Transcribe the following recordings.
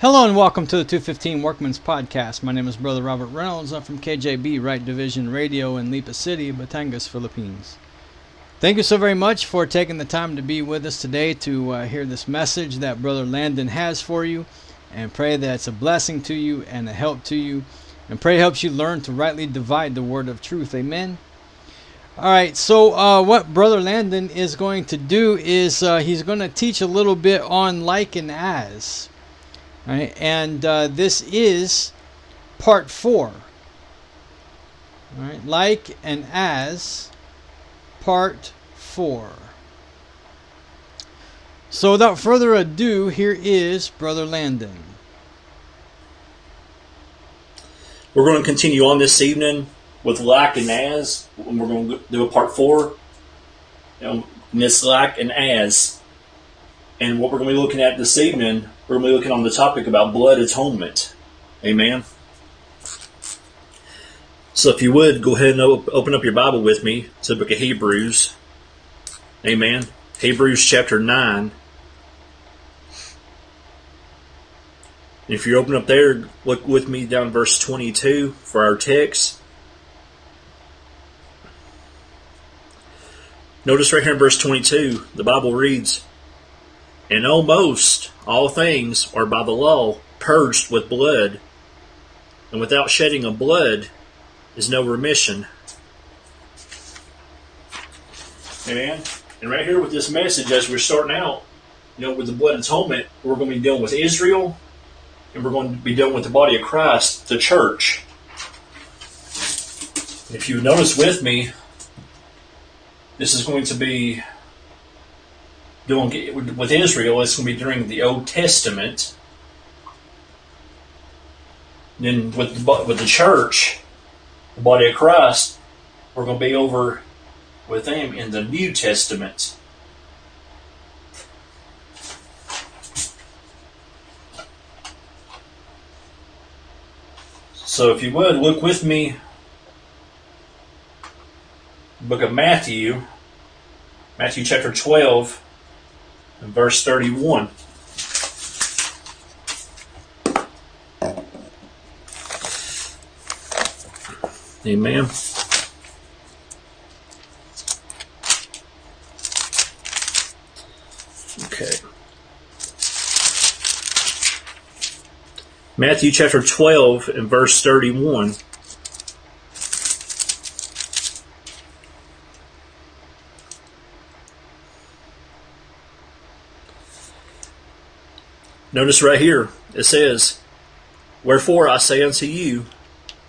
Hello and welcome to the 215 Workman's Podcast. My name is Brother Robert Reynolds. I'm from KJB Right Division Radio in Lipa City, Batangas, Philippines. Thank you so very much for taking the time to be with us today to uh, hear this message that Brother Landon has for you. And pray that it's a blessing to you and a help to you. And pray helps you learn to rightly divide the word of truth. Amen. All right, so uh, what Brother Landon is going to do is uh, he's going to teach a little bit on like and as. Right? And uh, this is part four. Right? Like and as, part four. So without further ado, here is Brother Landon. We're going to continue on this evening with like and as. and We're going to do a part four. Know, Miss like and as. And what we're going to be looking at this evening we're going to be looking on the topic about blood atonement. Amen. So if you would, go ahead and open up your Bible with me to the book of Hebrews. Amen. Hebrews chapter 9. If you open up there, look with me down verse 22 for our text. Notice right here in verse 22, the Bible reads, And almost all things are by the law purged with blood, and without shedding of blood is no remission. Amen. And right here with this message, as we're starting out, you know, with the blood atonement, we're going to be dealing with Israel, and we're going to be dealing with the body of Christ, the church. If you notice with me, this is going to be doing with Israel, it's going to be during the Old Testament. Then with with the church, the body of Christ, we're going to be over with them in the New Testament. So if you would, look with me, book of Matthew, Matthew chapter 12, in verse 31. Amen. Okay. Matthew chapter 12 and verse 31. Notice right here, it says, Wherefore I say unto you,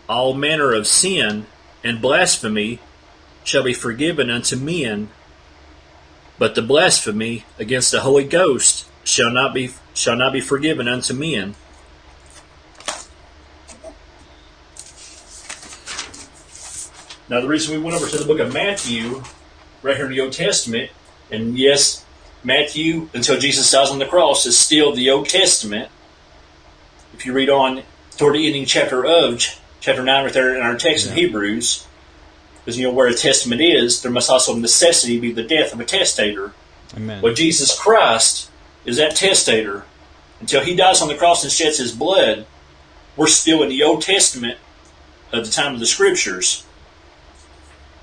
all manner of sin and blasphemy shall be forgiven unto men, but the blasphemy against the Holy Ghost shall not be shall not be forgiven unto men. Now the reason we went over to the book of Matthew, right here in the Old Testament, and yes, Matthew, until Jesus dies on the cross, is still the Old Testament. If you read on toward the ending chapter of chapter 9 right there in our text yeah. in Hebrews, because you know where a testament is, there must also necessity be the death of a testator. Amen. But Jesus Christ is that testator. Until he dies on the cross and sheds his blood, we're still in the Old Testament of the time of the Scriptures.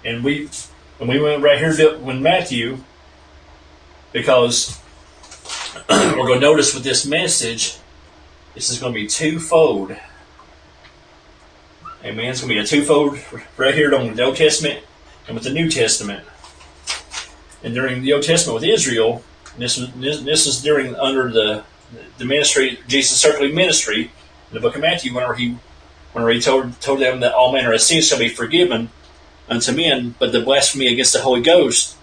And we, when we went right here to when Matthew, because we're going to notice with this message, this is going to be twofold. Amen. It's going to be a twofold right here on the Old Testament and with the New Testament. And during the Old Testament with Israel, this was this is during under the the ministry Jesus' earthly ministry in the book of Matthew, whenever he whenever he told told them that all manner of sins shall be forgiven unto men, but the blasphemy against the Holy Ghost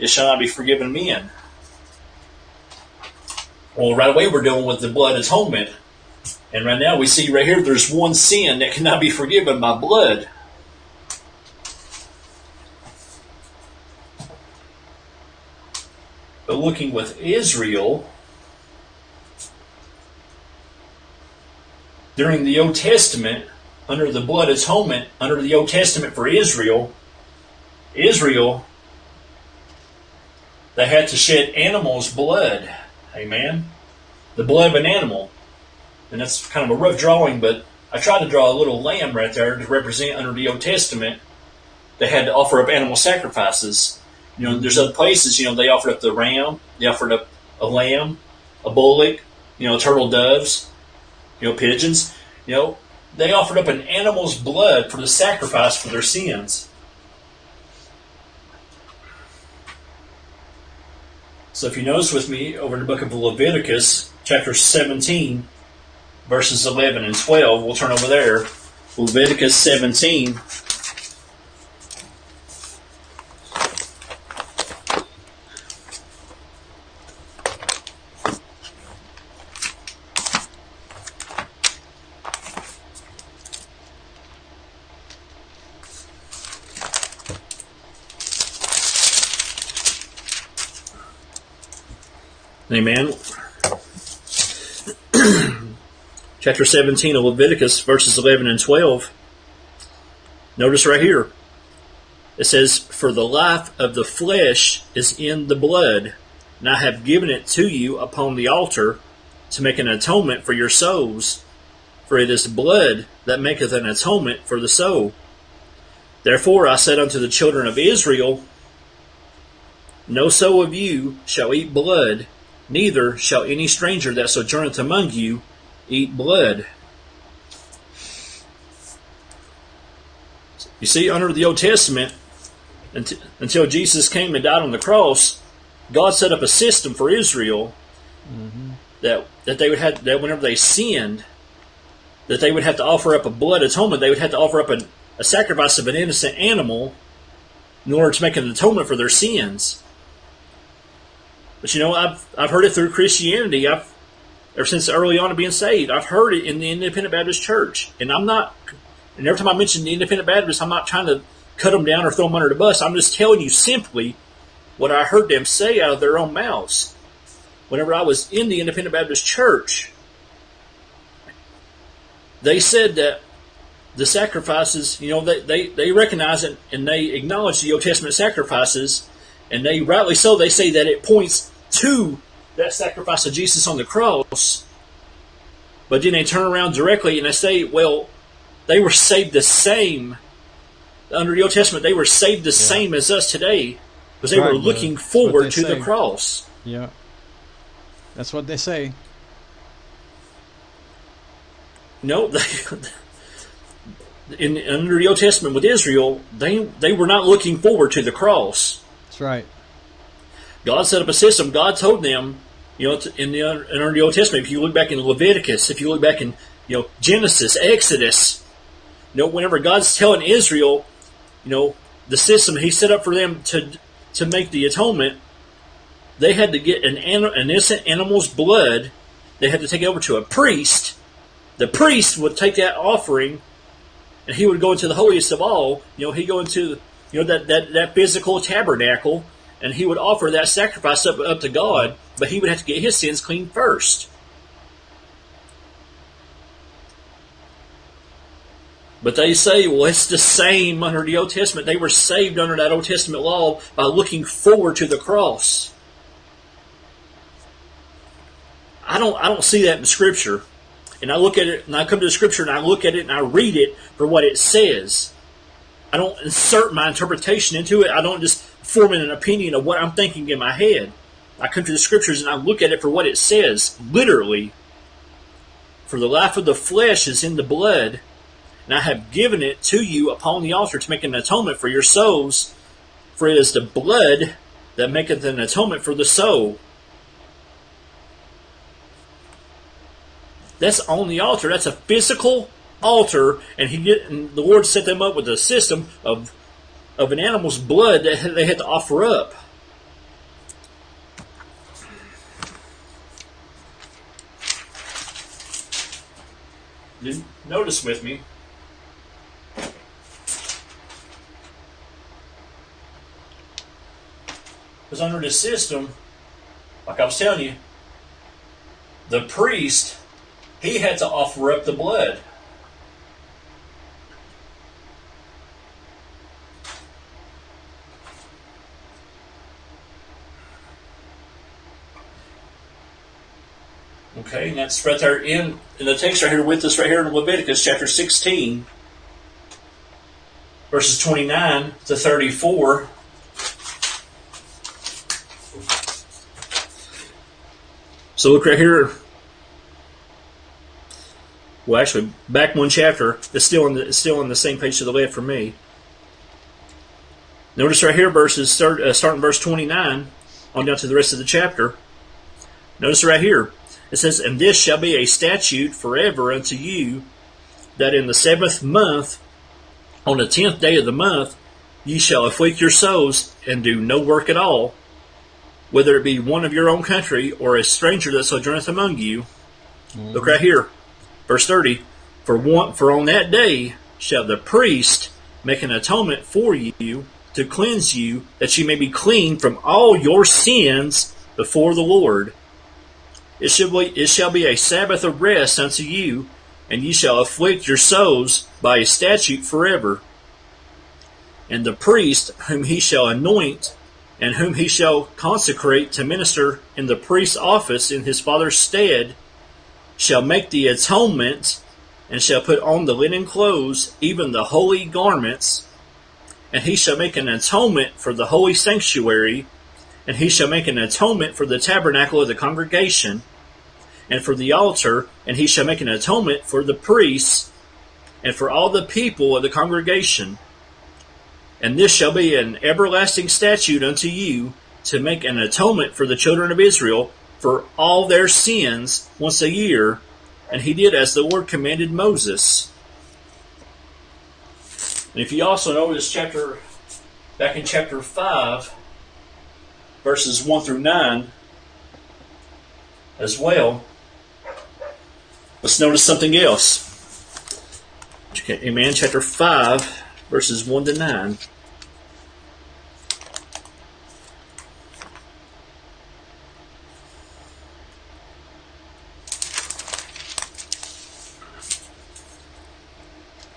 it shall not be forgiven men. Well, right away we're dealing with the blood atonement. And right now we see right here there's one sin that cannot be forgiven by blood. But looking with Israel, during the Old Testament, under the blood atonement, under the Old Testament for Israel, Israel, they had to shed animals' blood Amen. The blood of an animal. and that's kind of a rough drawing, but I tried to draw a little lamb right there to represent under the Old Testament. They had to offer up animal sacrifices. You know, there's other places. You know, they offered up the ram, they offered up a lamb, a bullock, you know, turtle doves, you know, pigeons. You know, they offered up an animal's blood for the sacrifice for their sins. So if you notice with me over in the book of Leviticus, chapter 17, verses 11 and 12, we'll turn over there. Leviticus 17. Amen. Chapter 17 of Leviticus, verses 11 and 12. Notice right here. It says, For the life of the flesh is in the blood, and I have given it to you upon the altar to make an atonement for your souls. For it is blood that maketh an atonement for the soul. Therefore I said unto the children of Israel, No soul of you shall eat blood, neither shall any stranger that sojourneth among you eat blood. You see, under the Old Testament, until Jesus came and died on the cross, God set up a system for Israel mm-hmm. that that they would have that whenever they sinned, that they would have to offer up a blood atonement. They would have to offer up a, a sacrifice of an innocent animal in order to make an atonement for their sins. But you know, I've I've heard it through Christianity. I've ever since early on of being saved, I've heard it in the Independent Baptist Church, and I'm not. And every time I mention the Independent Baptist, I'm not trying to cut them down or throw them under the bus. I'm just telling you simply what I heard them say out of their own mouths. Whenever I was in the Independent Baptist Church, they said that the sacrifices, you know, they, they, they recognize it and they acknowledge the Old Testament sacrifices, and they rightly so, they say that it points to that sacrifice of Jesus on the cross. But then they turn around directly and they say, well, they were saved the same. Under the Old Testament, they were saved the yeah. same as us today because they right, were looking forward to say. the cross. Yeah. That's what they say. No, they, in under the Old Testament with Israel, they they were not looking forward to the cross. Right. God set up a system. God told them, you know, in the in the Old Testament, if you look back in Leviticus, if you look back in you know Genesis, Exodus, you know, whenever God's telling Israel, you know, the system He set up for them to to make the atonement, they had to get an an innocent animal's blood. They had to take it over to a priest. The priest would take that offering, and he would go into the holiest of all. You know, he go into you know that that that physical tabernacle and he would offer that sacrifice up, up to God, but he would have to get his sins clean first. But they say, well, it's the same under the Old Testament. They were saved under that Old Testament law by looking forward to the cross. I don't, I don't see that in Scripture. And I look at it, and I come to the Scripture, and I look at it, and I read it for what it says. I don't insert my interpretation into it. I don't just form an opinion of what I'm thinking in my head. I come to the scriptures and I look at it for what it says, literally. For the life of the flesh is in the blood, and I have given it to you upon the altar to make an atonement for your souls. For it is the blood that maketh an atonement for the soul. That's on the altar. That's a physical altar, and he did, and the Lord set them up with a system of of an animal's blood that they had to offer up. Didn't notice with me. Because under the system, like I was telling you, the priest, he had to offer up the blood. Okay, and that's right there in, in the text right here with us, right here in Leviticus chapter 16, verses 29 to 34. So look right here. Well, actually, back one chapter. It's still on the still on the same page to the left for me. Notice right here, verses start, uh, starting verse 29 on down to the rest of the chapter. Notice right here. It says, And this shall be a statute forever unto you, that in the seventh month, on the tenth day of the month, ye shall afflict your souls, and do no work at all, whether it be one of your own country, or a stranger that sojourneth among you. Mm-hmm. Look right here, verse 30. For, one, for on that day shall the priest make an atonement for you, to cleanse you, that ye may be clean from all your sins before the Lord. It shall be, it shall be a Sabbath of rest unto you, and ye shall afflict your souls by a statute forever. And the priest whom he shall anoint, and whom he shall consecrate to minister in the priest's office in his father's stead, shall make the atonement, and shall put on the linen clothes, even the holy garments, and he shall make an atonement for the holy sanctuary, and he shall make an atonement for the tabernacle of the congregation, and for the altar, and he shall make an atonement for the priests, and for all the people of the congregation. And this shall be an everlasting statute unto you, to make an atonement for the children of Israel for all their sins once a year. And he did as the Lord commanded Moses. And if you also notice chapter back in chapter 5, verses 1 through 9 as well, let's notice something else. Amen. Chapter 5, verses 1 to 9.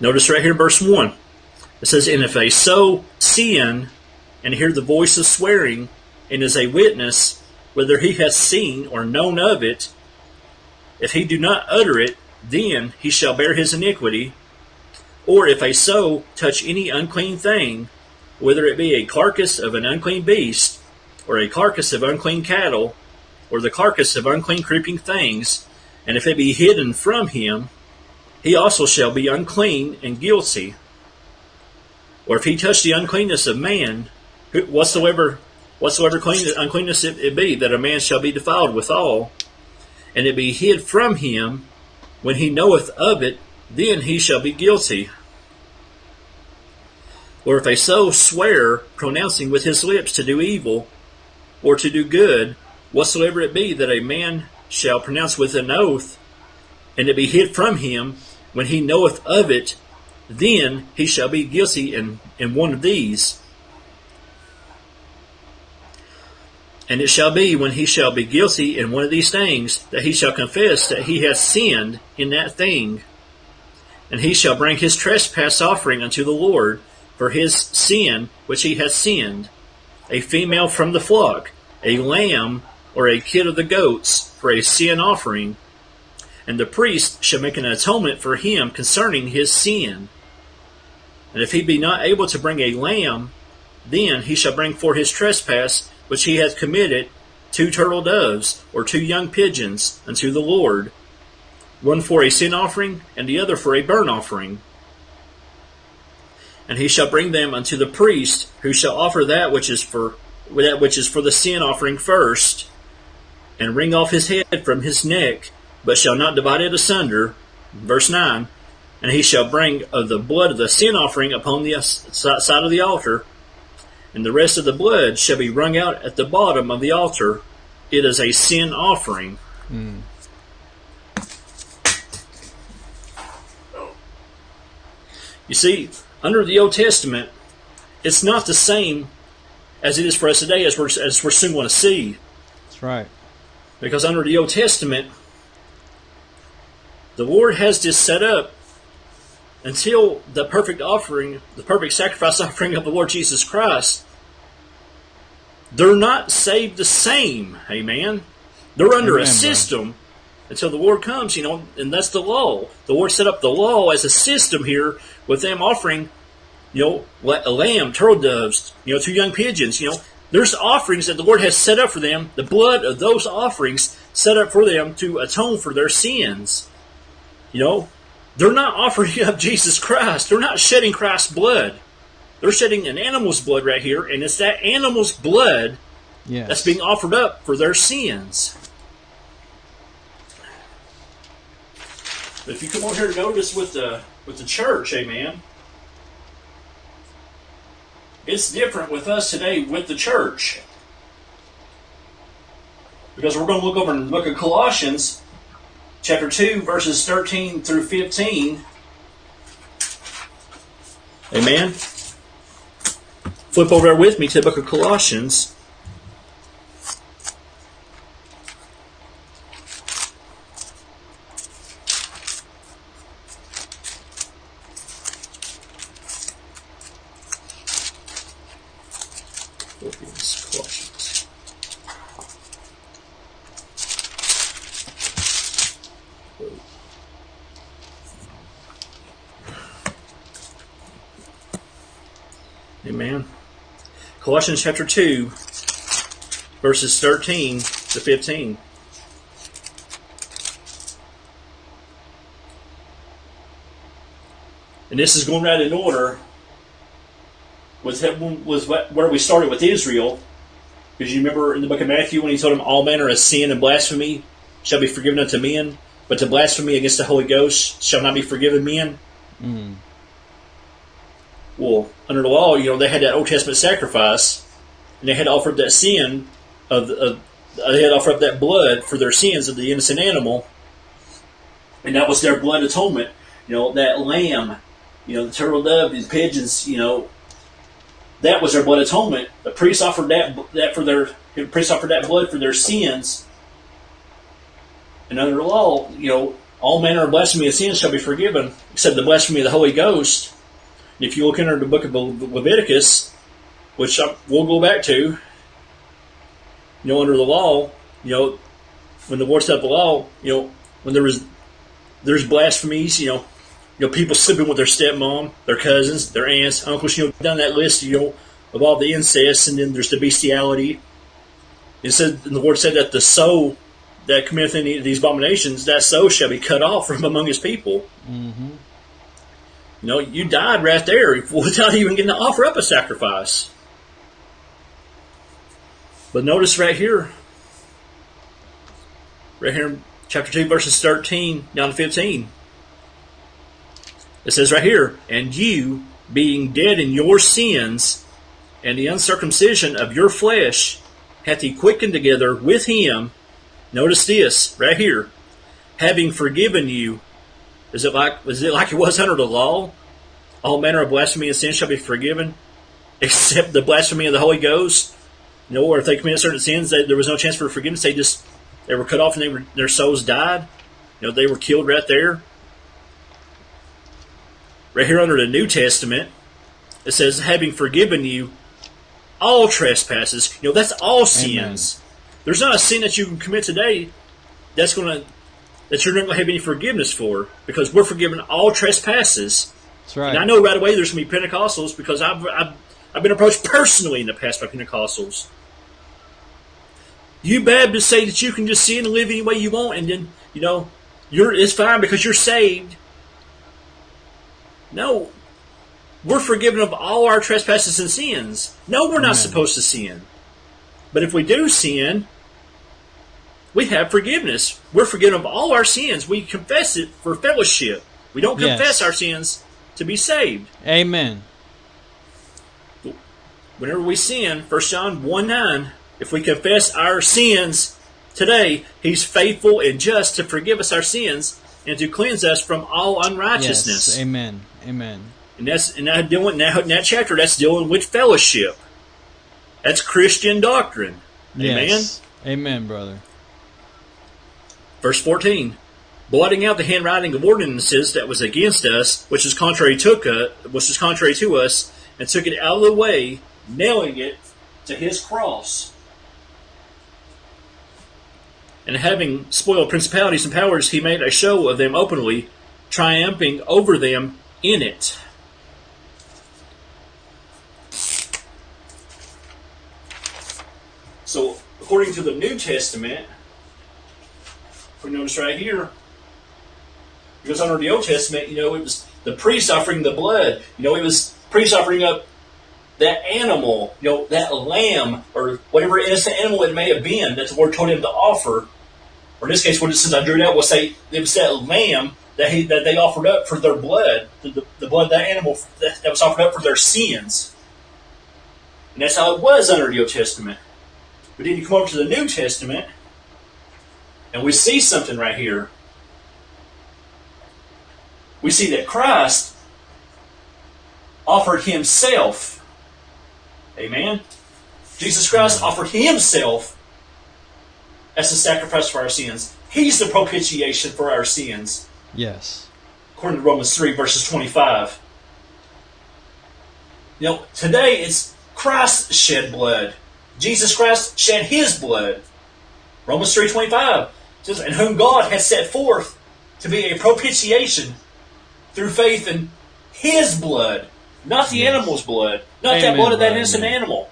Notice right here, verse 1. It says, And if a sow sin and hear the voice of swearing, and is a witness, whether he has seen or known of it, if he do not utter it, then he shall bear his iniquity. Or if a sow touch any unclean thing, whether it be a carcass of an unclean beast, or a carcass of unclean cattle, or the carcass of unclean creeping things, and if it be hidden from him, he also shall be unclean and guilty. Or if he touch the uncleanness of man, whatsoever whatsoever clean, uncleanness it, it be, that a man shall be defiled withal, and it be hid from him, when he knoweth of it, then he shall be guilty. Or if a soul swear, pronouncing with his lips to do evil, or to do good, whatsoever it be that a man shall pronounce with an oath, and it be hid from him, when he knoweth of it, then he shall be guilty in, in one of these. And it shall be when he shall be guilty in one of these things that he shall confess that he has sinned in that thing. And he shall bring his trespass offering unto the Lord for his sin which he has sinned, a female from the flock, a lamb or a kid of the goats for a sin offering. And the priest shall make an atonement for him concerning his sin. And if he be not able to bring a lamb, then he shall bring for his trespass which he hath committed two turtle doves or two young pigeons unto the Lord, one for a sin offering and the other for a burnt offering. And he shall bring them unto the priest, who shall offer that which is for that which is for the sin offering first, and wring off his head from his neck, but shall not divide it asunder. Verse 9 and he shall bring of the blood of the sin offering upon the side of the altar, and the rest of the blood shall be wrung out at the bottom of the altar. It is a sin offering. Mm. You see, under the Old Testament, it's not the same as it is for us today, as we're, as we're soon going to see. That's right. Because under the Old Testament, the Lord has this set up until the perfect offering, the perfect sacrifice offering of the Lord Jesus Christ, they're not saved the same. Amen. They're under Amen, a system until the Lord comes, you know, and that's the law. The Lord set up the law as a system here with them offering, you know, a lamb, turtle doves, you know, two young pigeons, you know. There's offerings that the Lord has set up for them, the blood of those offerings set up for them to atone for their sins. You know, they're not offering up Jesus Christ. They're not shedding Christ's blood. They're shedding an animal's blood right here, and it's that animal's blood yes. that's being offered up for their sins. But if you come on here and notice with the with the church, amen. It's different with us today with the church. Because we're going to look over in the book of Colossians, chapter 2, verses 13 through 15. Amen. Flip over there with me to the book of Colossians. Colossians chapter 2, verses 13 to 15. And this is going right in order with, was where we started with Israel. Because you remember in the book of Matthew when he told them, All manner of sin and blasphemy shall be forgiven unto men, but the blasphemy against the Holy Ghost shall not be forgiven men. Mm. Well, under the law, you know, they had that Old Testament sacrifice, and they had offered that sin of, of uh, they had offered up that blood for their sins of the innocent animal, and that was their blood atonement. You know, that lamb, you know, the turtle dove, these pigeons, you know, that was their blood atonement. The priests offered that that for their the priests offered that blood for their sins. And under the law, you know, all manner of blasphemy of sins shall be forgiven, except the blasphemy of the Holy Ghost if you look into the book of Leviticus, which we'll go back to, you know, under the law, you know, when the Lord set the law, you know, when there was there's blasphemies, you know, you know, people sleeping with their stepmom, their cousins, their aunts, uncles, you know, down that list, you know, of all the incest, and then there's the bestiality. It said, and the Lord said that the soul that committeth any of these abominations, that soul shall be cut off from among his people. Mm-hmm. You know, you died right there without even getting to offer up a sacrifice. But notice right here, right here in chapter 2, verses 13 down to 15. It says right here, And you, being dead in your sins, and the uncircumcision of your flesh, hath he quickened together with him. Notice this right here, having forgiven you is it like was it like it was under the law? All manner of blasphemy and sin shall be forgiven, except the blasphemy of the Holy Ghost. You know, or if they committed certain sins, they, there was no chance for forgiveness. They just they were cut off and they were, their souls died. You know, they were killed right there. Right here under the New Testament, it says, having forgiven you all trespasses. You know, that's all sins. Amen. There's not a sin that you can commit today that's going to that you're not going to have any forgiveness for because we're forgiven all trespasses. That's right. And I know right away there's going to be Pentecostals because I've, I've, I've been approached personally in the past by Pentecostals. You Baptists say that you can just sin and live any way you want, and then you know you're it's fine because you're saved. No, we're forgiven of all our trespasses and sins. No, we're not supposed to sin. But if we do sin, we have forgiveness. We're forgiven of all our sins. We confess it for fellowship. We don't confess yes. our sins to be saved. Amen. Whenever we sin, 1 John 1 9, if we confess our sins today, He's faithful and just to forgive us our sins and to cleanse us from all unrighteousness. Yes. Amen. Amen. And that's and that dealing now in that chapter that's dealing with fellowship. That's Christian doctrine. Amen. Yes. Amen, brother. Verse 14 blotting out the handwriting of ordinances that was against us, which is contrary to which is contrary to us, and took it out of the way, nailing it to his cross. And having spoiled principalities and powers, he made a show of them openly, triumphing over them in it. So, according to the New Testament, we notice right here, because under the Old Testament, you know, it was the priest offering the blood. You know, it was priest offering up that animal, you know, that lamb or whatever innocent animal it may have been that the Lord told him to offer. Or in this case, when it says I drew it out, we'll say it was that lamb that he that they offered up for their blood, the, the, blood of that animal that, that was offered up for their sins. And that's how it was under the Old Testament. But then you come over to the New Testament, and we see something right here. We see that Christ offered himself. Amen. Jesus Christ offered himself as a sacrifice for our sins. He's the propitiation for our sins. Yes. According to Romans 3, verses 25. You know, today it's Christ shed blood. Jesus Christ shed his blood. Romans 3.25 says, And whom God has set forth to be a propitiation through faith in his blood, not the Yes. animal's blood, not that blood of that innocent amen. animal.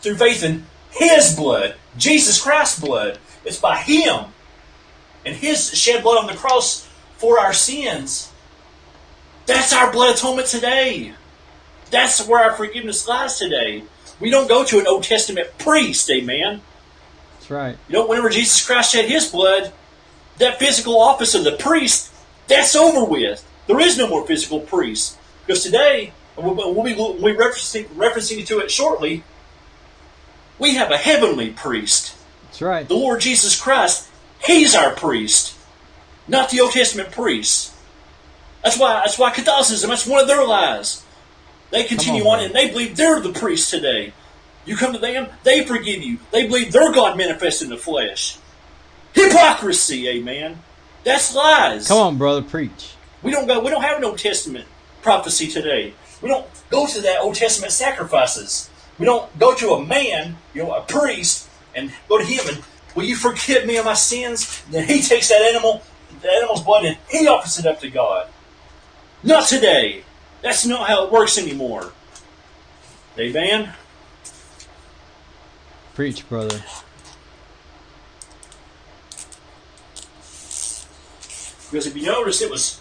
Through faith in his blood, Jesus Christ's blood. It's by him and his shed blood on the cross for our sins. That's our blood atonement today. That's where our forgiveness lies today. We don't go to an Old Testament priest, amen. That's right. You know, whenever Jesus Christ shed his blood, that physical office of the priest, that's over with. There is no more physical priest. Because today, we'll, we'll be, we'll be referencing, referencing to it shortly, we have a heavenly priest. That's right. The Lord Jesus Christ, He's our priest, not the Old Testament priests. That's why that's why Catholicism, that's one of their lies. They continue on, on, and they believe they're the priests today. You come to them, they forgive you. They believe they're God manifest in the flesh. Hypocrisy, amen. That's lies. Come on, brother, preach. We don't go. We don't have an Old Testament prophecy today. We don't go to that Old Testament sacrifices. We don't go to a man, you know, a priest, and go to him and will you forgive me of my sins? Then he takes that animal, the animal's blood, and he offers it up to God. Not today. That's not how it works anymore. Amen. Preach, brother. Because if you notice, it was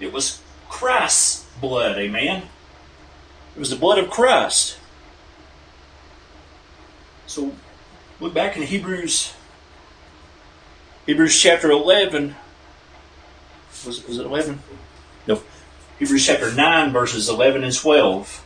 it was Christ's blood, amen. It was the blood of Christ. So look back in Hebrews Hebrews chapter eleven. Was, was it eleven? Hebrews chapter nine, verses eleven and twelve.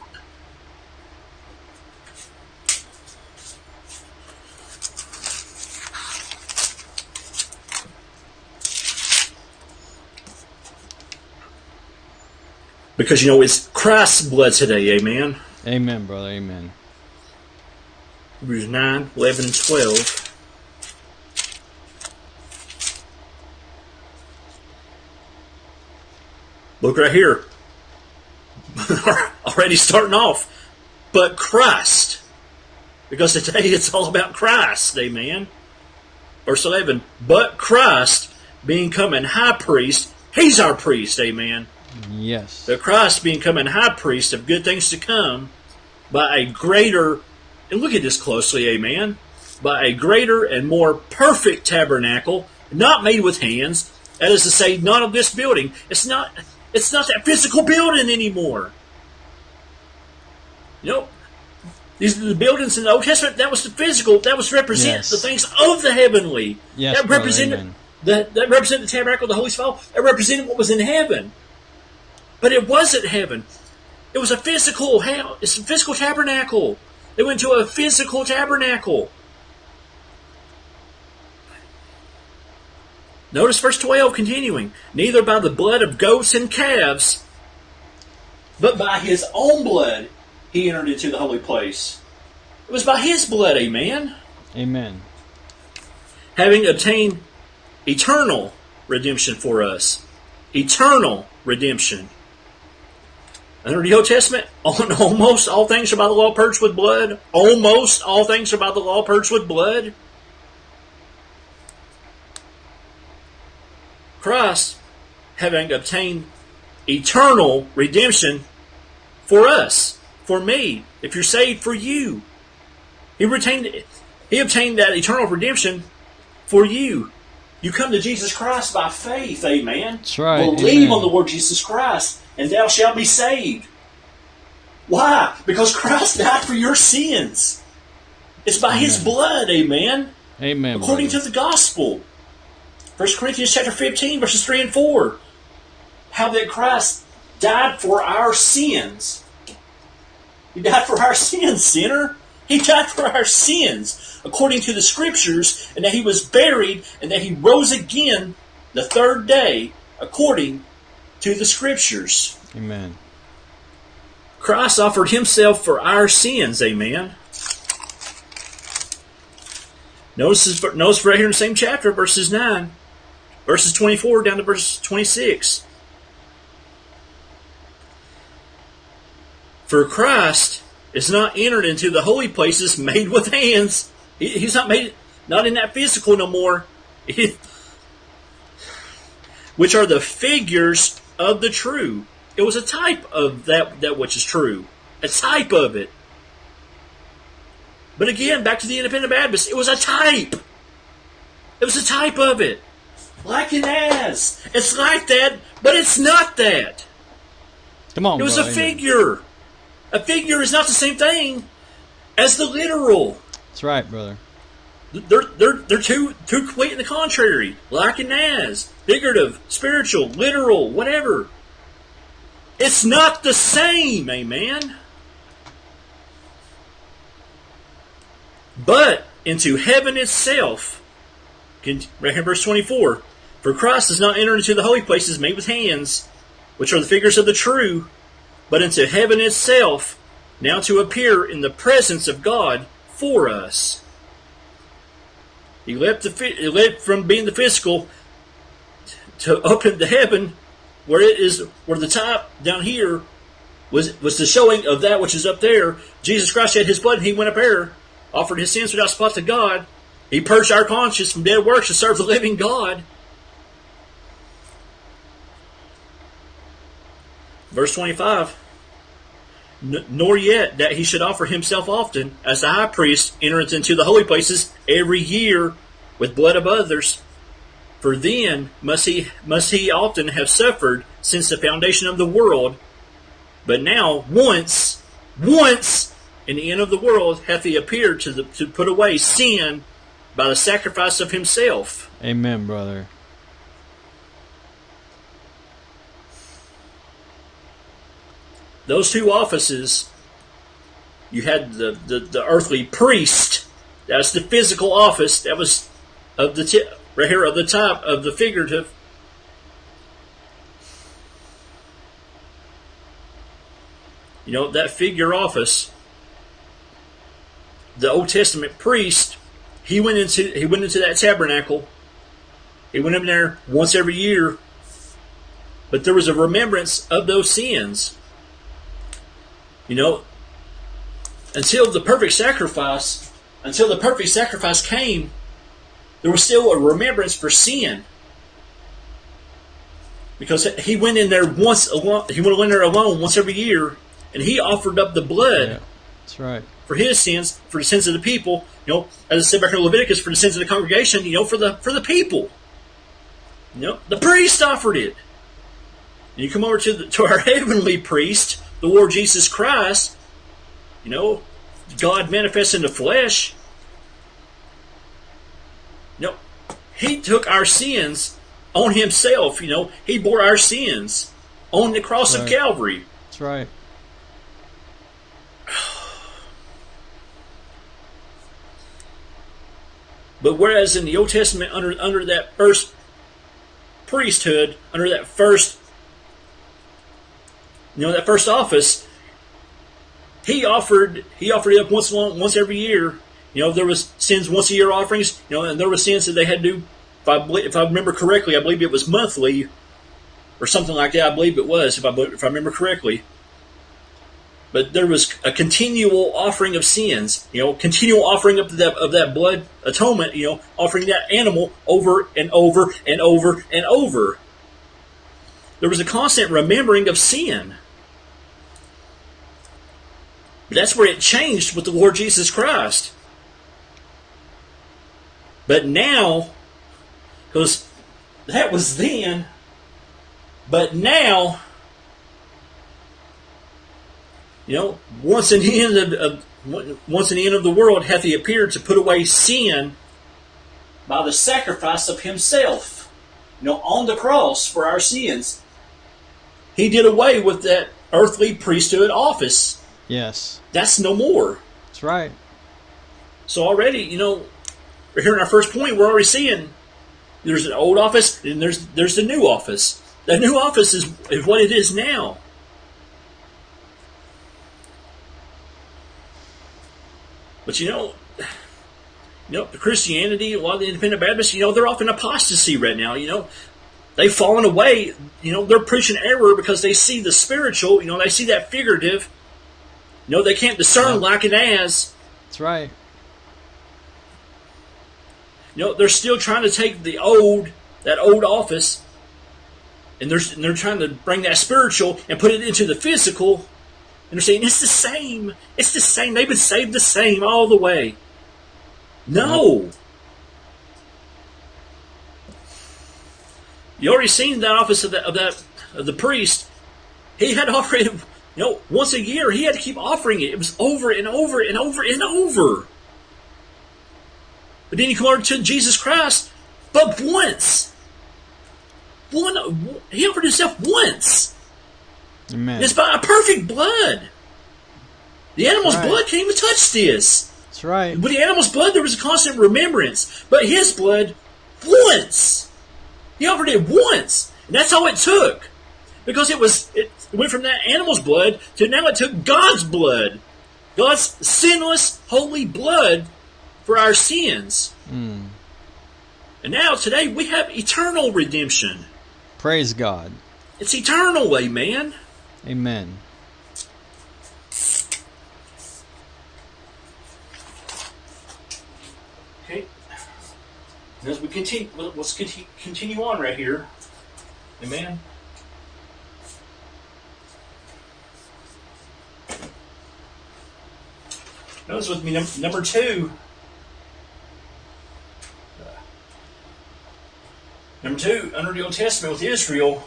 Because you know it's Christ's blood today, amen. Amen, brother. Amen. Hebrews 9, 11, and 12. Look right here. Already starting off. But Christ. Because today it's all about Christ, amen. Verse 11. But Christ, being come an high priest, he's our priest, amen. Yes. The Christ being come an high priest of good things to come by a greater, and look at this closely, amen, by a greater and more perfect tabernacle, not made with hands, that is to say, not of this building. It's not, it's not that physical building anymore. You know, these are the buildings in the Old Testament. That was the physical. That was represent Yes. the things of the heavenly. Yes, that represented amen. that, that represented the tabernacle, the Holy Fall. That represented what was in heaven. But it wasn't heaven. It was a physical hell. It's a physical tabernacle. They went to a physical tabernacle. Notice verse 12 continuing. Neither by the blood of goats and calves, but by his own blood he entered into the holy place. It was by his blood, amen. Amen. Having obtained eternal redemption for us. Eternal redemption. Under the Old Testament, almost all things are by the law purged with blood. Almost all things are by the law purged with blood. Christ, having obtained eternal redemption for us, for me, if you're saved, for you. He retained, he obtained that eternal redemption for you. You come to Jesus Christ by faith, amen. That's right. Believe amen. on the Lord Jesus Christ, and thou shalt be saved. Why? Because Christ died for your sins. It's by His blood, amen. Amen. According brother. to the gospel. 1 Corinthians chapter 15, verses 3 and 4. How that Christ died for our sins. He died for our sins, sinner. He died for our sins, according to the scriptures, and that he was buried, and that he rose again the third day, according to the scriptures. Amen. Christ offered himself for our sins, amen. Notice, notice right here in the same chapter, verses 9, verses 24 down to verse 26. For Christ is not entered into the holy places made with hands. He- He's not made, not in that physical no more. Which are the figures of the true. It was a type of that, that which is true. A type of it. But again, back to the independent Baptist, it was a type. It was a type of it. Like an as. It's like that, but it's not that. Come on. It was bro. a figure. A figure is not the same thing as the literal. That's right, brother. They're they're they're too too complete in the contrary. Like and as, figurative, spiritual, literal, whatever. It's not the same, amen. But into heaven itself, can- right here, verse twenty-four. For Christ does not enter into the holy places made with hands, which are the figures of the true, but into heaven itself, now to appear in the presence of God for us. He left the left from being the physical to up into heaven, where it is where the top down here was was the showing of that which is up there. Jesus Christ shed His blood, and He went up there, offered His sins without spot to God. He purged our conscience from dead works to serve the living God. Verse twenty-five. Nor yet that he should offer himself often, as the high priest entereth into the holy places every year with blood of others. For then must he must he often have suffered since the foundation of the world. But now once, once in the end of the world hath he appeared to the, to put away sin by the sacrifice of himself. Amen, brother. Those two offices, you had the, the, the earthly priest. That's the physical office. That was of the tip, right here of the top of the figurative. You know that figure office. The Old Testament priest, he went into he went into that tabernacle. He went in there once every year. But there was a remembrance of those sins. You know, until the perfect sacrifice, until the perfect sacrifice came, there was still a remembrance for sin. Because he went in there once alone, he went in there alone once every year, and he offered up the blood Yeah. That's right. for his sins, for the sins of the people. You know, as I said back in Leviticus, for the sins of the congregation. You know, for the for the people. You know, the priest offered it. And you come over to the, to our heavenly priest, the Lord Jesus Christ. You know, God manifest in the flesh. You know, He took our sins on Himself. You know, He bore our sins on the cross of Calvary. That's right. But whereas in the Old Testament, under under that first priesthood, under that first, you know, that first office, he offered he offered it up once once every year. You know, there was sins once a year offerings. You know, and there were sins that they had to do. If I if I remember correctly, I believe it was monthly, or something like that. I believe it was, if I if I remember correctly. but there was a continual offering of sins. You know, continual offering of that of that blood atonement. You know, offering that animal over and over and over and over. There was a constant remembering of sin. That's where it changed with the Lord Jesus Christ. But now, because that was then, but now, you know, once in the end of, of once in the end of the world hath he appeared to put away sin by the sacrifice of himself, you know, on the cross for our sins. He did away with that earthly priesthood office. Yes. That's no more. That's right. So already, you know, here in our first point, we're already seeing there's an old office and there's there's the new office. The new office is, is what it is now. But you know, you know, Christianity, a lot of the independent Baptists, you know, they're off in apostasy right now. You know, they've fallen away. You know, they're preaching error because they see the spiritual. You know, they see that figurative. Know, they can't discern Yeah. like and as. That's right. You know, they're still trying to take the old, that old office, and they're, and they're trying to bring that spiritual and put it into the physical. And they're saying, it's the same. It's the same. They've been saved the same all the way. No. Uh-huh. You already seen that office of that, of that of the priest. He had it, you know, once a year. He had to keep offering it. It was over and over and over and over. But then you come over to Jesus Christ, but once. One, he offered himself once. Amen. It's by a perfect blood. The animal's Right. blood can't even touch this. That's right. With the animal's blood, there was a constant remembrance. But his blood, once. He offered it once. And that's all it took. Because it was it went from that animal's blood to now it took God's blood. God's sinless, holy blood for our sins. Mm. And now today we have eternal redemption. Praise God. It's eternal, amen. Amen. Okay. And as we continue, let's conti- continue on right here. Amen. Notice with me num- number two. Number two, under the Old Testament with Israel,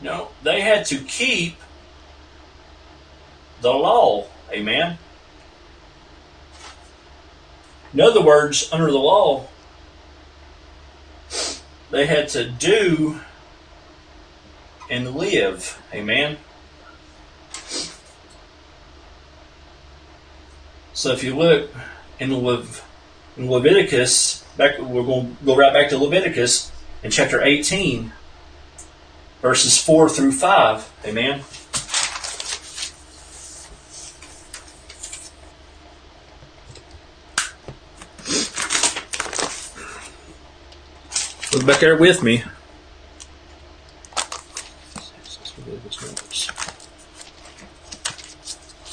no, they had to keep the law. Amen. In other words, under the law, they had to do and live. Amen. So if you look in, in Leviticus, back we're going to go right back to Leviticus in chapter 18, verses 4 through 5. Amen. Look back there with me.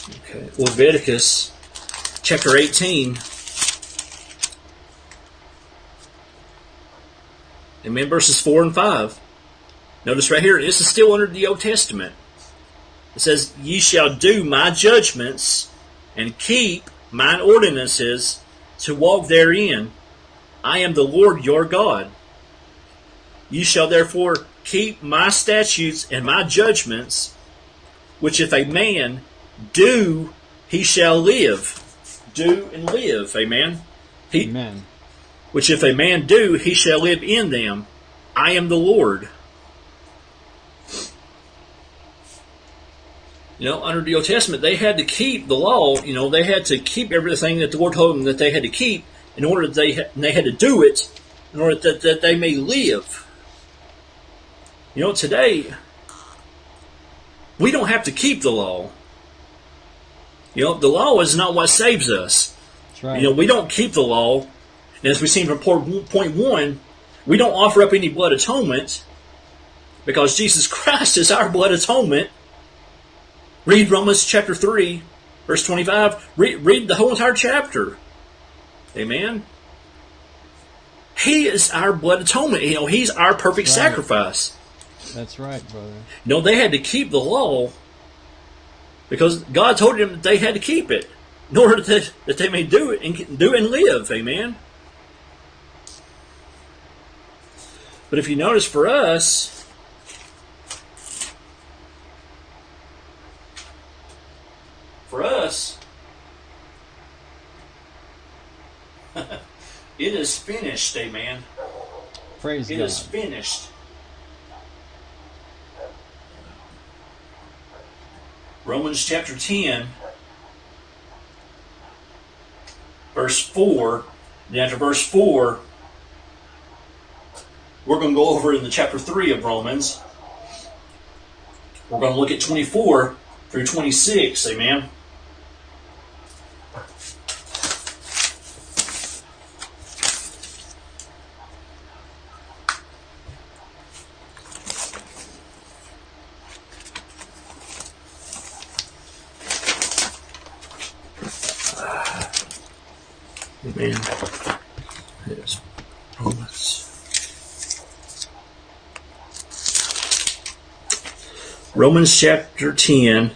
Okay, Leviticus chapter 18. Amen. Verses 4 and 5. Notice right here, this is still under the Old Testament. It says, Ye shall do my judgments and keep mine ordinances to walk therein. I am the Lord your God. You shall therefore keep my statutes and my judgments, which if a man do, he shall live. Do and live. Amen. He, Amen. which if a man do, he shall live in them. I am the Lord. You know, under the Old Testament, they had to keep the law. You know, they had to keep everything that the Lord told them that they had to keep in order that they and they had to do it in order that, that they may live. You know, today we don't have to keep the law. You know, the law is not what saves us. That's right. You know, we don't keep the law. And as we've seen from point one, we don't offer up any blood atonement because Jesus Christ is our blood atonement. Read Romans chapter 3, verse 25. Read, read the whole entire chapter. Amen. He is our blood atonement. You know, he's our perfect Right. sacrifice. That's right, brother. You know, they had to keep the law because God told them that they had to keep it in order that, that they may do it and do and live. Amen. But if you notice for us, for us, it is finished. Amen. Praise It God. is finished. Romans chapter 10, verse 4. Then after verse 4, we're going to go over in the chapter 3 of Romans. We're going to look at 24 through 26. Amen. Amen. Yes. Romans. Romans chapter 10.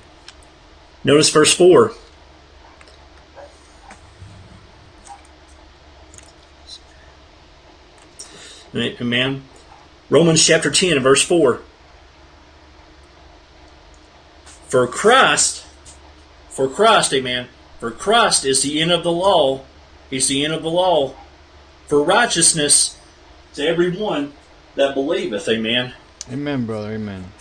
Notice verse 4. Amen. Romans chapter 10 verse 4. For Christ, for Christ, amen. For Christ is the end of the law. He's the end of the law. For righteousness to everyone that believeth, amen. Amen, brother. Amen.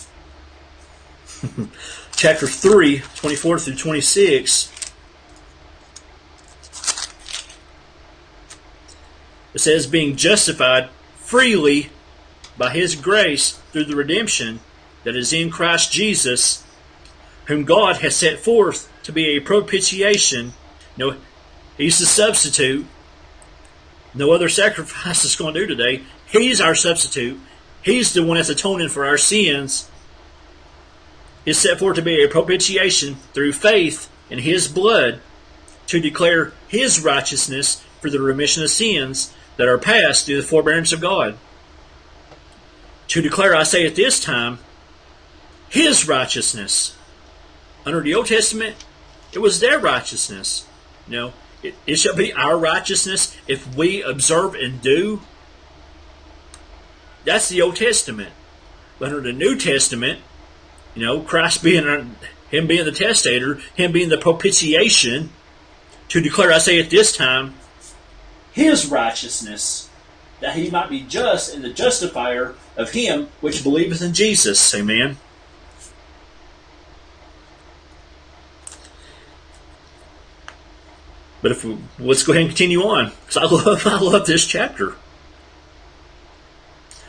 chapter 3, 24 through 26. It says, being justified freely by his grace through the redemption that is in Christ Jesus, whom God has set forth to be a propitiation. No, he's the substitute. No other sacrifice is going to do today. He's our substitute. He's the one that's atoning for our sins is set forth to be a propitiation through faith in his blood to declare his righteousness for the remission of sins that are past through the forbearance of God. To declare, I say at this time, his righteousness. Under the Old Testament, it was their righteousness. You know, it, it shall be our righteousness if we observe and do. That's the Old Testament. But under the New Testament, you know, Christ being him being the testator, him being the propitiation, to declare, I say at this time, his righteousness, that he might be just and the justifier of him which believeth in Jesus. Amen. But if we, let's go ahead and continue on, because I love I love this chapter.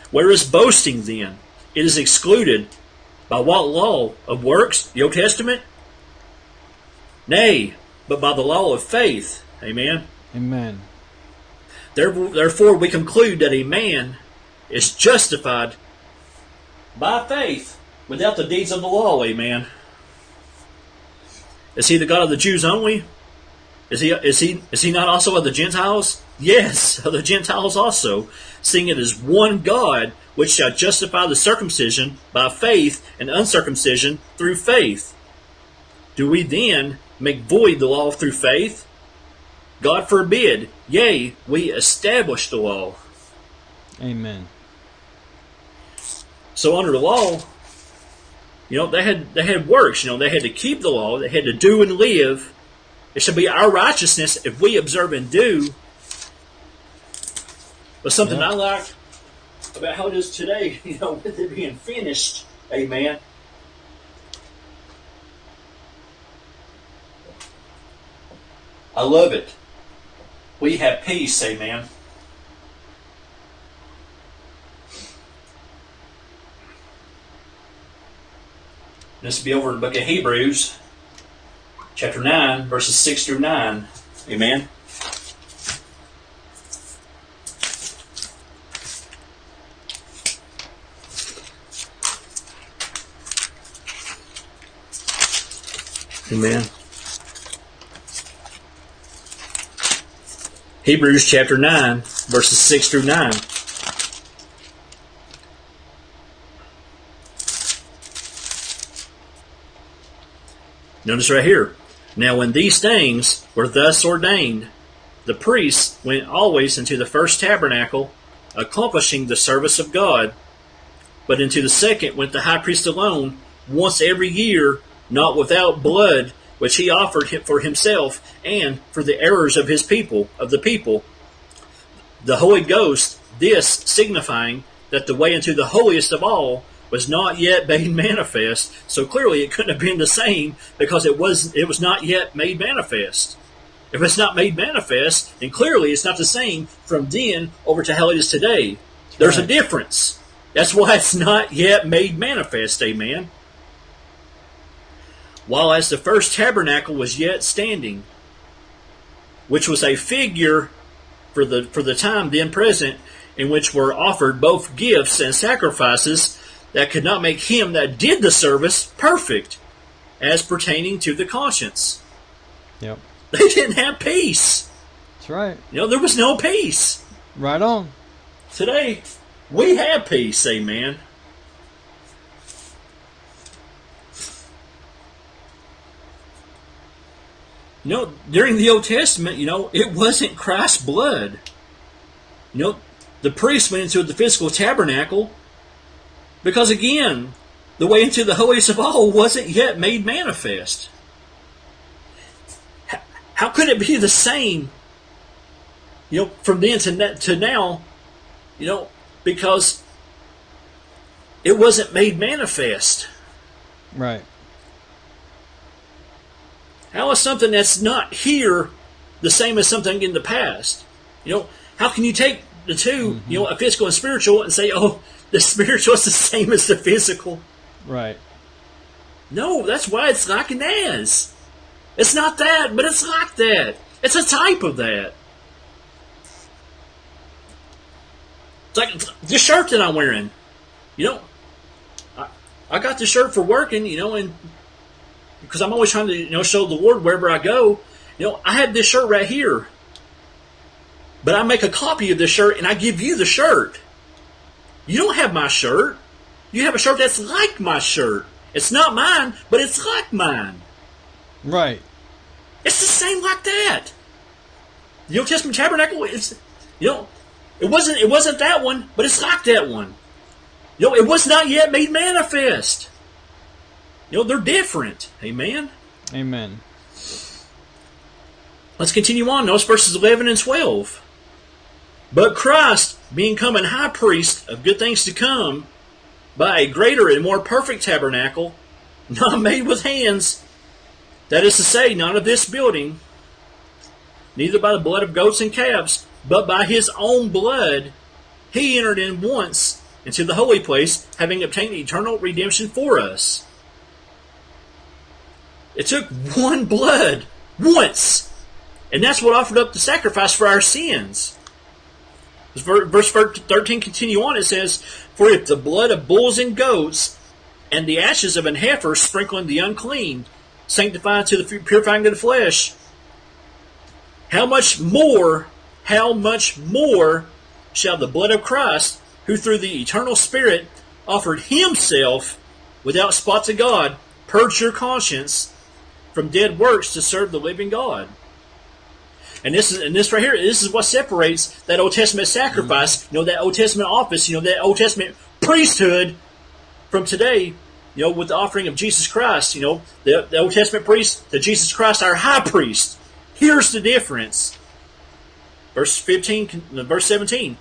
Where is boasting then? It is excluded by what law? Of works? The Old Testament? Nay, but by the law of faith. Amen. Amen. Therefore, we conclude that a man is justified by faith without the deeds of the law. Amen. Is he the God of the Jews only? Is he is he is he not also of the Gentiles? Yes, of the Gentiles also, seeing it is one God which shall justify the circumcision by faith and uncircumcision through faith. Do we then make void the law through faith? God forbid. Yea, we establish the law. Amen. So under the law, you know, they had they had works, you know, they had to keep the law, they had to do and live. It should be our righteousness if we observe and do. But something. I like about how it is today, you know, with it being finished, amen. I love it. We have peace, amen. This will be over in the book of Hebrews, chapter 9, verses 6 through 9. Amen. Amen. Hebrews chapter 9, verses 6 through 9. Notice right here. Now, when these things were thus ordained, the priests went always into the first tabernacle, accomplishing the service of God. But into the second went the high priest alone, once every year, not without blood, which he offered for himself and for the errors of his people, of the people. The Holy Ghost, this signifying that the way into the holiest of all was not yet made manifest. So clearly it couldn't have been the same because it was it was not yet made manifest. If it's not made manifest, then clearly it's not the same from then over to how it is today. There's right. a difference. That's why it's not yet made manifest, amen. While as the first tabernacle was yet standing, which was a figure for the for the time then present, in which were offered both gifts and sacrifices that could not make him that did the service perfect, as pertaining to the conscience. Yep. They didn't have peace. That's right. You know, there was no peace. Right on. Today, we have peace, amen. You know, during the Old Testament, you know, it wasn't Christ's blood. You know, the priest went into the physical tabernacle because, again, the way into the holiest of all wasn't yet made manifest. How could it be the same, you know, from then to, to now, you know, because it wasn't made manifest. Right. How is something that's not here the same as something in the past? You know, how can you take the 2 mm-hmm. you know, a physical and spiritual, and say, oh, the spiritual is the same as the physical? Right. No, that's why it's like an as. It's not that, but it's like that. It's a type of that. It's like the shirt that I'm wearing. You know, I, I got the shirt for working, you know, and because I'm always trying to you know show the Lord wherever I go. You know, I have this shirt right here, but I make a copy of this shirt and I give you the shirt. You don't have my shirt. You have a shirt that's like my shirt. It's not mine, but it's like mine. Right. It's the same like that. The Old Testament tabernacle is, you know, it wasn't it wasn't that one, but it's like that one. You know, it was not yet made manifest. You know, they're different. Amen. Amen. Let's continue on. Notice verses 11 and 12. But Christ, being come an high priest of good things to come, by a greater and more perfect tabernacle, not made with hands, that is to say, not of this building, neither by the blood of goats and calves, but by his own blood, he entered in once into the holy place, having obtained eternal redemption for us. It took one blood once. And that's what offered up the sacrifice for our sins. Verse 13 continue on, it says, For if the blood of bulls and goats and the ashes of an heifer sprinkling the unclean sanctify to the purifying of the flesh, how much more, how much more shall the blood of Christ, who through the eternal Spirit offered himself without spot to God, purge your conscience from dead works to serve the living God. And this is and this right here, this is what separates that Old Testament sacrifice, mm-hmm. you know, that Old Testament office, you know, that Old Testament priesthood from today, you know, with the offering of Jesus Christ, you know, the, the Old Testament priest to Jesus Christ, our high priest. Here's the difference. Verse 15, verse 17.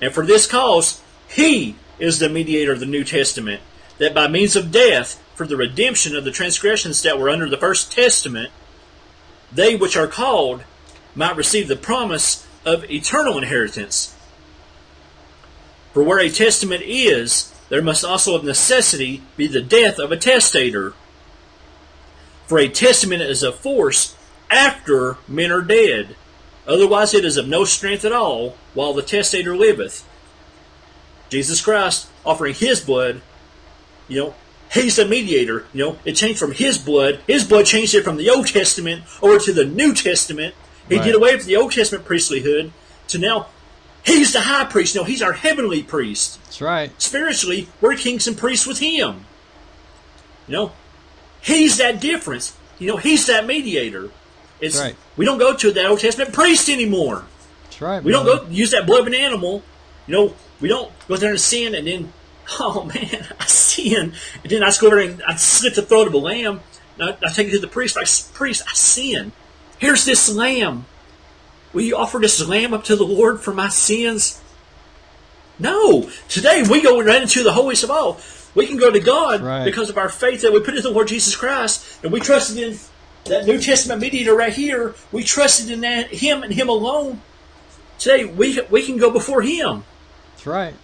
And for this cause, he is the mediator of the New Testament, that by means of death, for the redemption of the transgressions that were under the first testament, they which are called might receive the promise of eternal inheritance. For where a testament is, there must also of necessity be the death of a testator. For a testament is of force after men are dead. Otherwise, it is of no strength at all while the testator liveth. Jesus Christ offering his blood, you know, He's the mediator. You know, it changed from his blood. His blood changed it from the Old Testament over to the New Testament. He Right. did away with the Old Testament priesthood to now he's the high priest. No, he's our heavenly priest. That's right. Spiritually, we're kings and priests with him. You know, he's that difference. You know, he's that mediator. It's Right. we don't go to that Old Testament priest anymore. That's right. We don't go use that blood of an animal. You know, we don't go there and sin and then, oh man, I sin. And then I just go over and I slit the throat of a lamb. I, I take it to the priest. Like, priest, I sin. Here's this lamb. Will you offer this lamb up to the Lord for my sins? No. Today we go right into the holiest of all. We can go to God Right. because of our faith that we put in the Lord Jesus Christ, and we trusted in that New Testament mediator right here. We trusted in that Him and Him alone. Today we we can go before Him. That's right.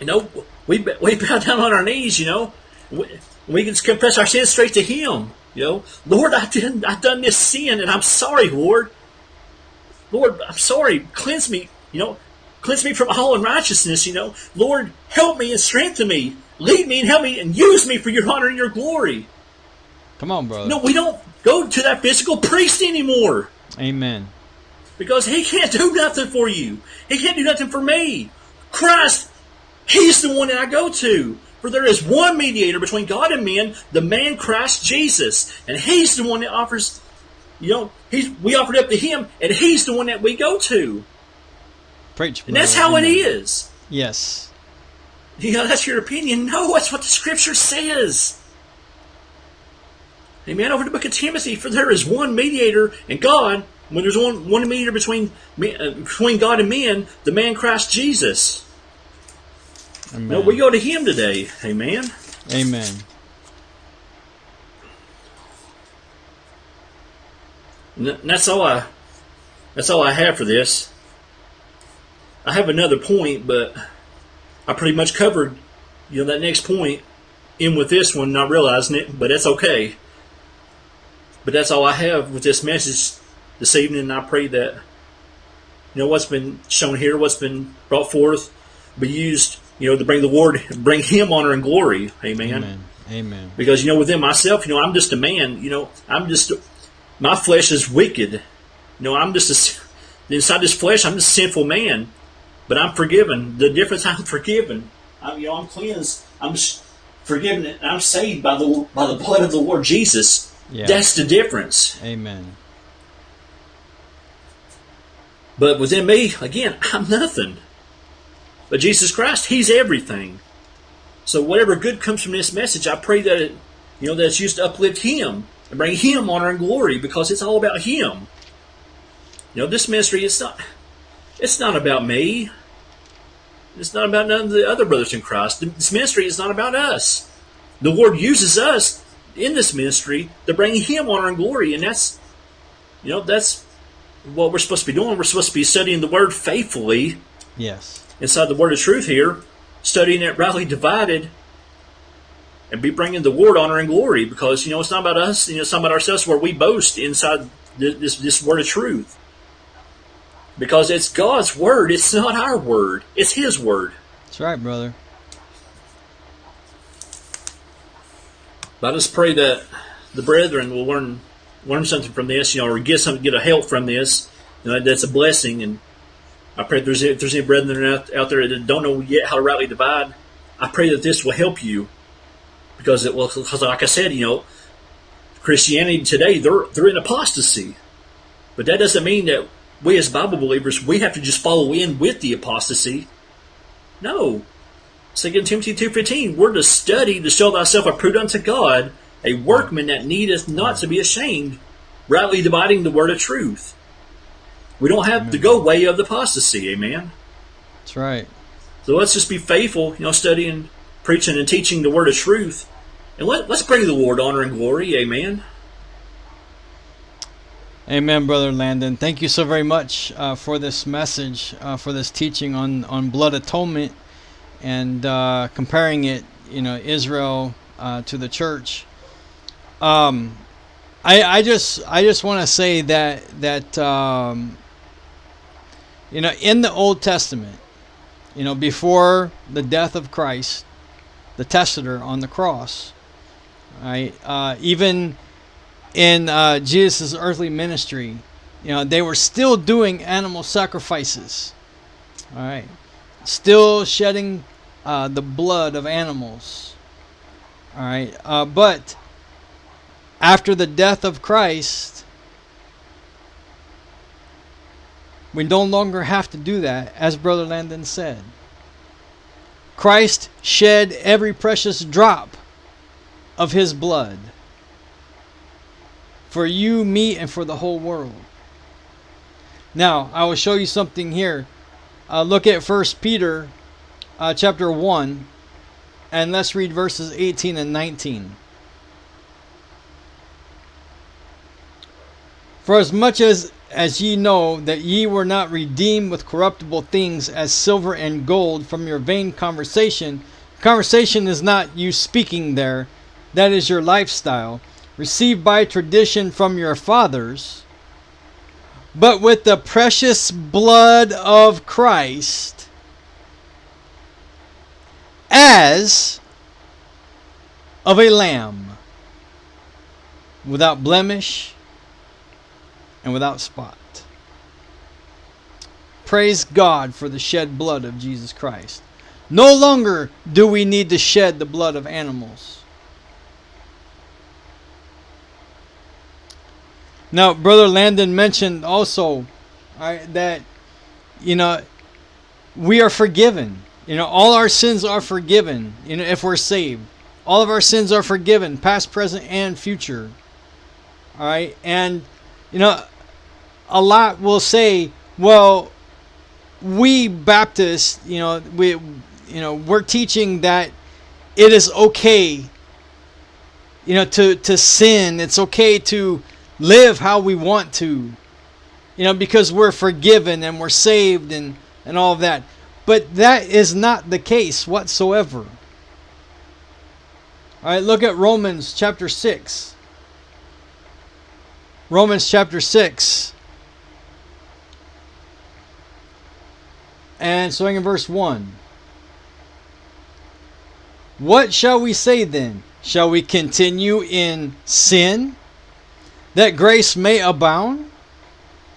You know, we we bow down on our knees. You know, we, we can confess our sins straight to Him. You know, Lord, I did I done this sin, and I'm sorry, Lord. Lord, I'm sorry. Cleanse me. You know, cleanse me from all unrighteousness. You know, Lord, help me and strengthen me. Lead me and help me and use me for your honor and your glory. Come on, brother. No, we don't go to that physical priest anymore Amen. because he can't do nothing for you. He can't do nothing for me. Christ, he's the one that I go to. For there is one mediator between God and men, the man Christ Jesus. And he's the one that offers, you know, he's, we offered up to him, and he's the one that we go to. Preach. And that's how it Amen. is. Yes. You know, that's your opinion. No, that's what the scripture says. Amen. Over the book of Timothy, for there is one mediator and God. When there's one one mediator between uh, between God and men, the man Christ Jesus. Amen. No, we go to Him today. Amen. Amen. And that's all I. That's all I have for this. I have another point, but I pretty much covered, you know, that next point in with this one, not realizing it, but that's okay. But that's all I have with this message this evening. And I pray that, you know, what's been shown here, what's been brought forth, be used, you know, to bring the Lord, bring Him honor and glory. Amen. Amen. Amen. Because you know, within myself, you know, I'm just a man. You know, I'm just my flesh is wicked. You know, I'm just a, inside this flesh. I'm just a sinful man, but I'm forgiven. The difference, I'm forgiven. I'm, you know, I'm cleansed. I'm forgiven. and I'm saved by the by the blood of the Lord Jesus. Yeah. That's the difference. Amen. But within me, again, I'm nothing. But Jesus Christ, He's everything. So whatever good comes from this message, I pray that it, you know, that it's used to uplift Him and bring Him honor and glory because it's all about Him. You know, this ministry is not. It's not about me. It's not about none of the other brothers in Christ. This ministry is not about us. The Lord uses us in this ministry to bring Him honor and glory, and that's, you know, that's what we're supposed to be doing. We're supposed to be studying the Word faithfully Yes. Inside the Word of Truth here, studying it rightly divided, and be bringing the Word honor and glory. Because you know it's not about us. You know it's not about ourselves where we boast inside th- this this Word of Truth. Because it's God's Word. It's not our Word. It's His Word. That's right, brother. But I just pray that the brethren will learn learn something from this, you know, or get some get a help from this. You know, that's a blessing. And I pray there's if there's any brethren out, out there that don't know yet how to rightly divide, I pray that this will help you because it will. Because like I said, you know, Christianity today they're they're in apostasy, but that doesn't mean that we as Bible believers we have to just follow in with the apostasy. No, Second Timothy two fifteen. We're to study to show thyself approved unto God, a workman that needeth not to be ashamed, rightly dividing the word of truth. We don't have to go way of the apostasy, amen. That's right. So let's just be faithful, you know, studying, preaching, and teaching the word of truth, and let, let's bring the Lord honor and glory, amen. Amen, brother Landon. Thank you so very much uh, for this message, uh, for this teaching on on blood atonement, and uh, comparing it, you know, Israel uh, to the church. Um, I I just I just want to say that that um, you know in the Old Testament, you know, before the death of Christ, the testator on the cross. Right? Uh, even in uh, Jesus' earthly ministry, you know, they were still doing animal sacrifices. All right, still shedding uh, the blood of animals. All right, uh, but after the death of Christ, we no longer have to do that, as Brother Landon said. Christ shed every precious drop of his blood for you, me, and for the whole world. Now, I will show you something here. Uh, look at First Peter uh, chapter 1, and let's read verses 18 and 19. For as much as as ye know that ye were not redeemed with corruptible things as silver and gold from your vain conversation, conversation is not you speaking there, that is your lifestyle, received by tradition from your fathers, but with the precious blood of Christ, as of a lamb, without blemish and without spot. Praise God for the shed blood of Jesus Christ. No longer do we need to shed the blood of animals. Now, Brother Landon mentioned also right, that, you know, we are forgiven. You know, all our sins are forgiven, you know, if we're saved. All of our sins are forgiven, past, present, and future. All right? And, you know, a lot will say, well, we Baptists, you know, we, you know, we're teaching that it is okay, you know, to, to sin. It's okay to live how we want to, you know, because we're forgiven and we're saved and, and all of that. But that is not the case whatsoever. All right, look at Romans chapter 6. Romans chapter 6. And starting in verse 1. What shall we say then? Shall we continue in sin that grace may abound?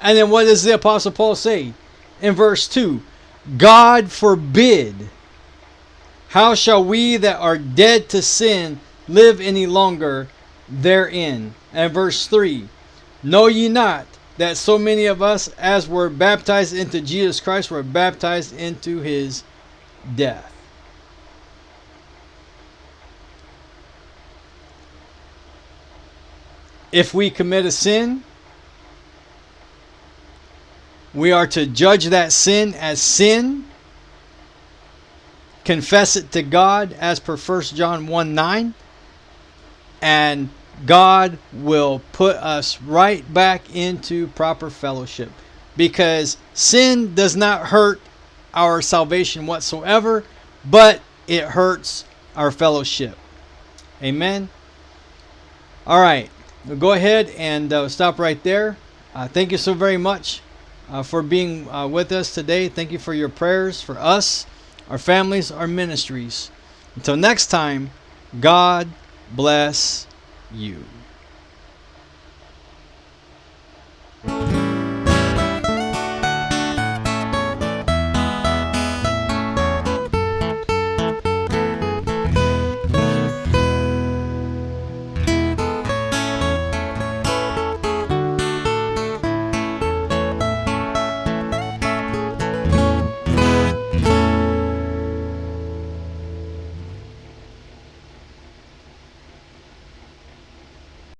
And then what does the Apostle Paul say in verse 2? God forbid. How shall we that are dead to sin live any longer therein? And verse 3 Know ye not that so many of us as were baptized into Jesus Christ were baptized into his death. If we commit a sin, we are to judge that sin as sin, confess it to God as per 1 John 1 9, and God will put us right back into proper fellowship because sin does not hurt our salvation whatsoever, but it hurts our fellowship. Amen. All right, we'll go ahead and uh, stop right there. Uh, thank you so very much uh, for being uh, with us today. Thank you for your prayers for us, our families, our ministries. Until next time, God bless you.